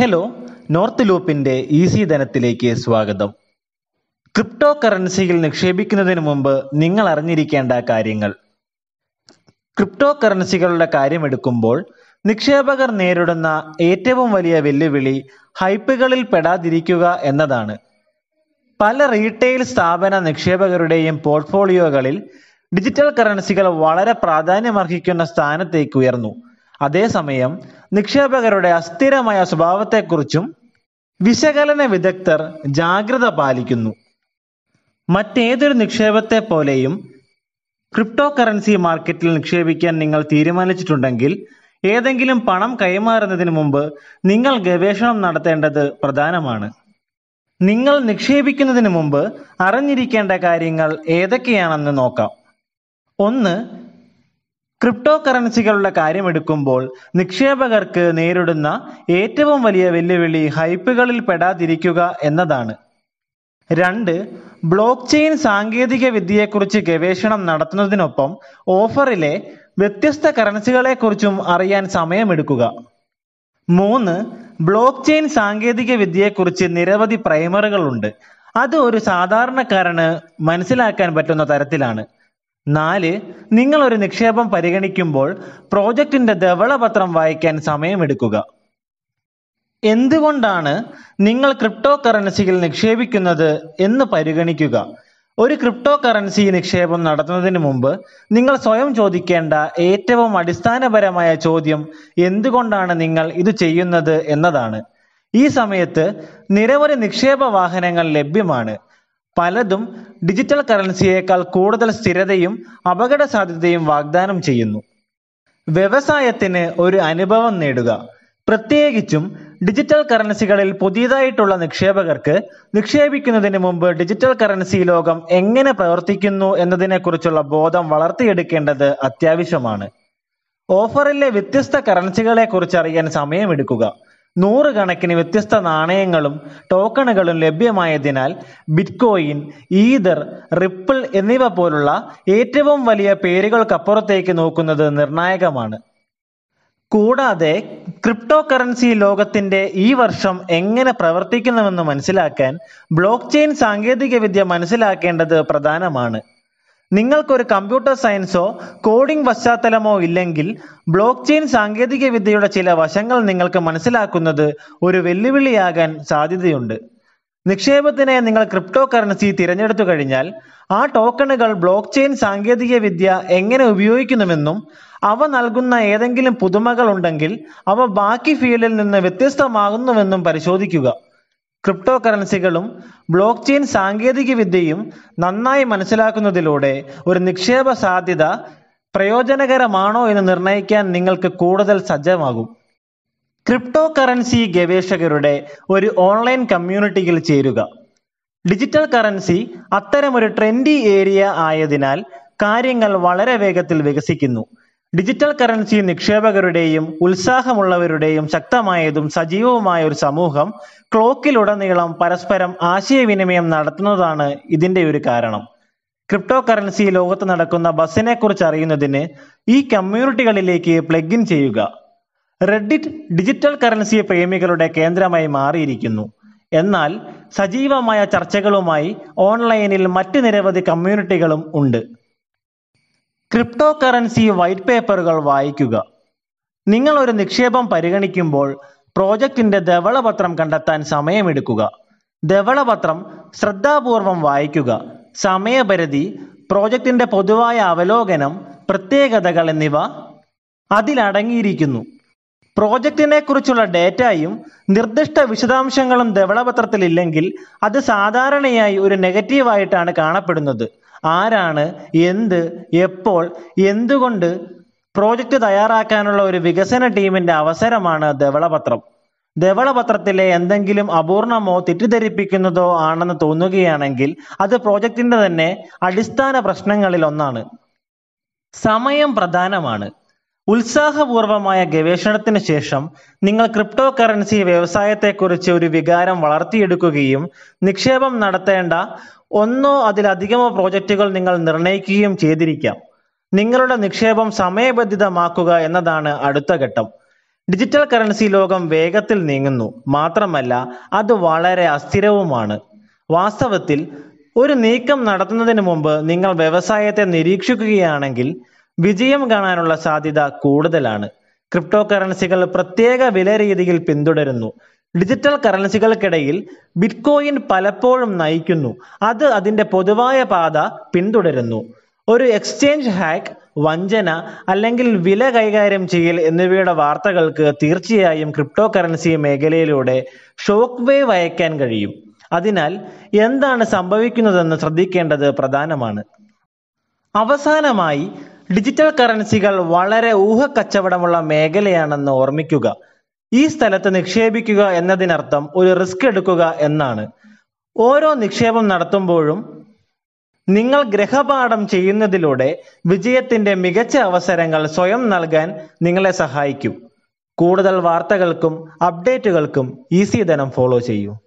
Hello north ലൂപ്പിന്റെ easy ധനത്തിലേക്ക് സ്വാഗതം. ക്രിപ്റ്റോ കറൻസിയിൽ നിക്ഷേപിക്കുന്നതിന് മുമ്പ് നിങ്ങൾ അറിഞ്ഞിരിക്കേണ്ട കാര്യങ്ങൾ. ക്രിപ്റ്റോ കറൻസികളുടെ കാര്യമെടുക്കുമ്പോൾ നിക്ഷേപകർ നേരിടുന്ന ഏറ്റവും വലിയ വെല്ലുവിളി ഹൈപ്പുകളിൽ പെടാതിരിക്കുക എന്നതാണ്. പല റീറ്റെയിൽ സ്ഥാപന നിക്ഷേപകരുടെയും പോർട്ട്ഫോളിയോകളിൽ ഡിജിറ്റൽ കറൻസികൾ വളരെ പ്രാധാന്യമർഹിക്കുന്ന സ്ഥാനത്തേക്ക് ഉയർന്നു. അതേസമയം നിക്ഷേപകരുടെ അസ്ഥിരമായ സ്വഭാവത്തെക്കുറിച്ചും വിശകലന വിദഗ്ധർ ജാഗ്രത പാലിക്കുന്നു. മറ്റേതൊരു നിക്ഷേപത്തെ പോലെയും ക്രിപ്റ്റോ കറൻസി മാർക്കറ്റിൽ നിക്ഷേപിക്കാൻ നിങ്ങൾ തീരുമാനിച്ചിട്ടുണ്ടെങ്കിൽ ഏതെങ്കിലും പണം കൈമാറുന്നതിന് മുമ്പ് നിങ്ങൾ ഗവേഷണം നടത്തേണ്ടത് പ്രധാനമാണ്. നിങ്ങൾ നിക്ഷേപിക്കുന്നതിന് മുമ്പ് അറിഞ്ഞിരിക്കേണ്ട കാര്യങ്ങൾ ഏതൊക്കെയാണെന്ന് നോക്കാം. ഒന്ന് ക്രിപ്റ്റോ കറൻസികളുടെ കാര്യമെടുക്കുമ്പോൾ നിക്ഷേപകർക്ക് നേരിടുന്ന ഏറ്റവും വലിയ വെല്ലുവിളി ഹൈപ്പുകളിൽ പെടാതിരിക്കുക എന്നതാണ്. രണ്ട് ബ്ലോക്ക് ചെയിൻ സാങ്കേതിക വിദ്യയെക്കുറിച്ച് ഗവേഷണം നടത്തുന്നതിനൊപ്പം ഓഫറിലെ വ്യത്യസ്ത കറൻസികളെക്കുറിച്ചും അറിയാൻ സമയമെടുക്കുക. മൂന്ന് ബ്ലോക്ക് ചെയിൻ സാങ്കേതിക വിദ്യയെക്കുറിച്ച് നിരവധി പ്രൈമറുകളുണ്ട്. അത് ഒരു സാധാരണക്കാരന് മനസ്സിലാക്കാൻ പറ്റുന്ന തരത്തിലാണ്. നാല് നിങ്ങൾ ഒരു നിക്ഷേപം പരിഗണിക്കുമ്പോൾ പ്രോജക്റ്റിന്റെ ധവളപത്രം വായിക്കാൻ സമയമെടുക്കുക. എന്തുകൊണ്ടാണ് നിങ്ങൾ ക്രിപ്റ്റോ കറൻസിയിൽ നിക്ഷേപിക്കുന്നത് എന്ന് പരിഗണിക്കുക? ഒരു ക്രിപ്റ്റോ കറൻസി നിക്ഷേപം നടത്തുന്നതിന് മുമ്പ് നിങ്ങൾ സ്വയം ചോദിക്കേണ്ട ഏറ്റവും അടിസ്ഥാനപരമായ ചോദ്യം എന്തുകൊണ്ടാണ് നിങ്ങൾ ഇത് ചെയ്യുന്നത് എന്നതാണ്. ഈ സമയത്ത് നിരവധി നിക്ഷേപ വാഹനങ്ങൾ ലഭ്യമാണ്. പലതും ഡിജിറ്റൽ കറൻസിയേക്കാൾ കൂടുതൽ സ്ഥിരതയും അപകട സാധ്യതയും വാഗ്ദാനം ചെയ്യുന്നു. വ്യവസായത്തിന് ഒരു അനുഭവം നേടുക. പ്രത്യേകിച്ചും ഡിജിറ്റൽ കറൻസികളിൽ പുതിയതായിട്ടുള്ള നിക്ഷേപകർക്ക് നിക്ഷേപിക്കുന്നതിന് മുമ്പ് ഡിജിറ്റൽ കറൻസി ലോകം എങ്ങനെ പ്രവർത്തിക്കുന്നു എന്നതിനെക്കുറിച്ചുള്ള ബോധം വളർത്തിയെടുക്കേണ്ടത് അത്യാവശ്യമാണ്. ഓഫറിലെ വ്യത്യസ്ത കറൻസികളെ കുറിച്ച് അറിയാൻ സമയമെടുക്കുക. നൂറുകണക്കിന് വ്യത്യസ്ത നാണയങ്ങളും ടോക്കണുകളും ലഭ്യമായതിനാൽ ബിറ്റ്കോയിൻ ഈദർ റിപ്പിൾ എന്നിവ പോലുള്ള ഏറ്റവും വലിയ പേരുകൾക്കപ്പുറത്തേക്ക് നോക്കുന്നത് നിർണായകമാണ്. കൂടാതെ ക്രിപ്റ്റോ കറൻസി ലോകത്തിന്റെ ഈ വർഷം എങ്ങനെ പ്രവർത്തിക്കുന്നുവെന്ന് മനസ്സിലാക്കാൻ ബ്ലോക്ക് ചെയിൻ സാങ്കേതികവിദ്യ മനസ്സിലാക്കേണ്ടത് പ്രധാനമാണ്. നിങ്ങൾക്കൊരു കമ്പ്യൂട്ടർ സയൻസോ കോഡിംഗ് പശ്ചാത്തലമോ ഇല്ലെങ്കിൽ ബ്ലോക്ക് ചെയിൻ സാങ്കേതിക വിദ്യയുടെ ചില വശങ്ങൾ നിങ്ങൾക്ക് മനസ്സിലാക്കുന്നത് ഒരു വെല്ലുവിളിയാകാൻ സാധ്യതയുണ്ട്. നിക്ഷേപത്തിനെ നിങ്ങൾ ക്രിപ്റ്റോ കറൻസി തിരഞ്ഞെടുത്തു കഴിഞ്ഞാൽ ആ ടോക്കണുകൾ ബ്ലോക്ക് ചെയിൻ സാങ്കേതിക വിദ്യ എങ്ങനെ ഉപയോഗിക്കുന്നുവെന്നും അവ നൽകുന്ന ഏതെങ്കിലും പുതുമകൾ ഉണ്ടെങ്കിൽ അവ ബാക്കി ഫീൽഡിൽ നിന്ന് വ്യത്യസ്തമാകുന്നുവെന്നും പരിശോധിക്കുക. ക്രിപ്റ്റോ കറൻസികളും ബ്ലോക്ക് ചെയിൻ സാങ്കേതിക വിദ്യയും നന്നായി മനസ്സിലാക്കുന്നതിലൂടെ ഒരു നിക്ഷേപ സാധ്യത പ്രയോജനകരമാണോ എന്ന് നിർണയിക്കാൻ നിങ്ങൾക്ക് കൂടുതൽ സജ്ജമാകും. ക്രിപ്റ്റോ കറൻസി ഗവേഷകരുടെ ഒരു ഓൺലൈൻ കമ്മ്യൂണിറ്റിയിൽ ചേരുക. ഡിജിറ്റൽ കറൻസി അത്തരമൊരു ട്രെൻഡി ഏരിയ ആയതിനാൽ കാര്യങ്ങൾ വളരെ വേഗത്തിൽ വികസിക്കുന്നു. ഡിജിറ്റൽ കറൻസി നിക്ഷേപകരുടെയും ഉത്സാഹമുള്ളവരുടെയും ശക്തമായതും സജീവവുമായ ഒരു സമൂഹം ക്ലോക്കിലുടനീളം പരസ്പരം ആശയവിനിമയം നടത്തുന്നതാണ് ഇതിന്റെ ഒരു കാരണം. ക്രിപ്റ്റോ കറൻസി ലോകത്ത് നടക്കുന്ന ബസ്സിനെ കുറിച്ച് അറിയുന്നതിന് ഈ കമ്മ്യൂണിറ്റികളിലേക്ക് പ്ലഗ് ഇൻ ചെയ്യുക. റെഡിറ്റ് ഡിജിറ്റൽ കറൻസി പ്രേമികളുടെ കേന്ദ്രമായി മാറിയിരിക്കുന്നു. എന്നാൽ സജീവമായ ചർച്ചകളുമായി ഓൺലൈനിൽ മറ്റ് നിരവധി കമ്മ്യൂണിറ്റികളും ഉണ്ട്. ക്രിപ്റ്റോ കറൻസി വൈറ്റ് പേപ്പറുകൾ വായിക്കുക. നിങ്ങൾ ഒരു നിക്ഷേപം പരിഗണിക്കുമ്പോൾ പ്രോജക്റ്റിന്റെ ധവളപത്രം കണ്ടെത്താൻ സമയമെടുക്കുക. ധവളപത്രം ശ്രദ്ധാപൂർവം വായിക്കുക. സമയപരിധി പ്രോജക്റ്റിന്റെ പൊതുവായ അവലോകനം പ്രത്യേകതകൾ എന്നിവ അതിലടങ്ങിയിരിക്കുന്നു. പ്രോജക്റ്റിനെ കുറിച്ചുള്ള ഡേറ്റയും നിർദ്ദിഷ്ട വിശദാംശങ്ങളും ധവളപത്രത്തിൽ ഇല്ലെങ്കിൽ അത് സാധാരണയായി ഒരു നെഗറ്റീവായിട്ടാണ് കാണപ്പെടുന്നത്. ആരാണ് എന്ത് എപ്പോൾ എന്തുകൊണ്ട് പ്രോജക്റ്റ് തയ്യാറാക്കാനുള്ള ഒരു വികസന ടീമിന്റെ അവസരമാണ് ധവളപത്രം. ധവളപത്രത്തിലെ എന്തെങ്കിലും അപൂർണമോ തെറ്റിദ്ധരിപ്പിക്കുന്നതോ ആണെന്ന് തോന്നുകയാണെങ്കിൽ അത് പ്രോജക്റ്റിന്റെ തന്നെ അടിസ്ഥാന പ്രശ്നങ്ങളിൽ ഒന്നാണ് സമയം പ്രധാനമാണ്. ഉത്സാഹപൂർവമായ ഗവേഷണത്തിന് ശേഷം നിങ്ങൾ ക്രിപ്റ്റോ കറൻസി വ്യവസായത്തെക്കുറിച്ച് ഒരു വികാരം വളർത്തിയെടുക്കുകയും നിക്ഷേപം നടത്തേണ്ട ഒന്നോ അതിലധികമോ പ്രോജക്റ്റുകൾ നിങ്ങൾ നിർണയിക്കുകയും ചെയ്തിരിക്കാം. നിങ്ങളുടെ നിക്ഷേപം സമയബന്ധിതമാക്കുക എന്നതാണ് അടുത്ത ഘട്ടം. ഡിജിറ്റൽ കറൻസി ലോകം വേഗത്തിൽ നീങ്ങുന്നു. മാത്രമല്ല അത് വളരെ അസ്ഥിരവുമാണ്. വാസ്തവത്തിൽ ഒരു നീക്കം നടത്തുന്നതിന് മുമ്പ് നിങ്ങൾ വ്യവസായത്തെ നിരീക്ഷിക്കുകയാണെങ്കിൽ വിജയം കാണാനുള്ള സാധ്യത കൂടുതലാണ്. ക്രിപ്റ്റോ കറൻസികൾ പ്രത്യേക വില രീതിയിൽ പിന്തുടരുന്നു. ഡിജിറ്റൽ കറൻസികൾക്കിടയിൽ ബിറ്റ്കോയിൻ പലപ്പോഴും നയിക്കുന്നു. അത് അതിന്റെ പൊതുവായ പാത പിന്തുടരുന്നു. ഒരു എക്സ്ചേഞ്ച് ഹാക്ക് വഞ്ചന അല്ലെങ്കിൽ വില കൈകാര്യം ചെയ്യൽ എന്നിവയുടെ വാർത്തകൾക്ക് തീർച്ചയായും ക്രിപ്റ്റോ കറൻസി മേഖലയിലൂടെ ഷോക്ക് വേവ് അയക്കാൻ കഴിയും. അതിനാൽ എന്താണ് സംഭവിക്കുന്നതെന്ന് ശ്രദ്ധിക്കേണ്ടത് പ്രധാനമാണ്. അവസാനമായി ഡിജിറ്റൽ കറൻസികൾ വളരെ ഊഹക്കച്ചവടമുള്ള മേഖലയാണെന്ന് ഓർമ്മിക്കുക. ഈ സ്ഥലത്ത് നിക്ഷേപിക്കുക എന്നതിനർത്ഥം ഒരു റിസ്ക് എടുക്കുക എന്നാണ്. ഓരോ നിക്ഷേപം നടത്തുമ്പോഴും നിങ്ങൾ ഗ്രഹപാഠം ചെയ്യുന്നതിലൂടെ വിജയത്തിന്റെ മികച്ച അവസരങ്ങൾ സ്വയം നൽകാൻ നിങ്ങളെ സഹായിക്കും. കൂടുതൽ വാർത്തകൾക്കും അപ്ഡേറ്റുകൾക്കും ഈസി ധനം ഫോളോ ചെയ്യൂ.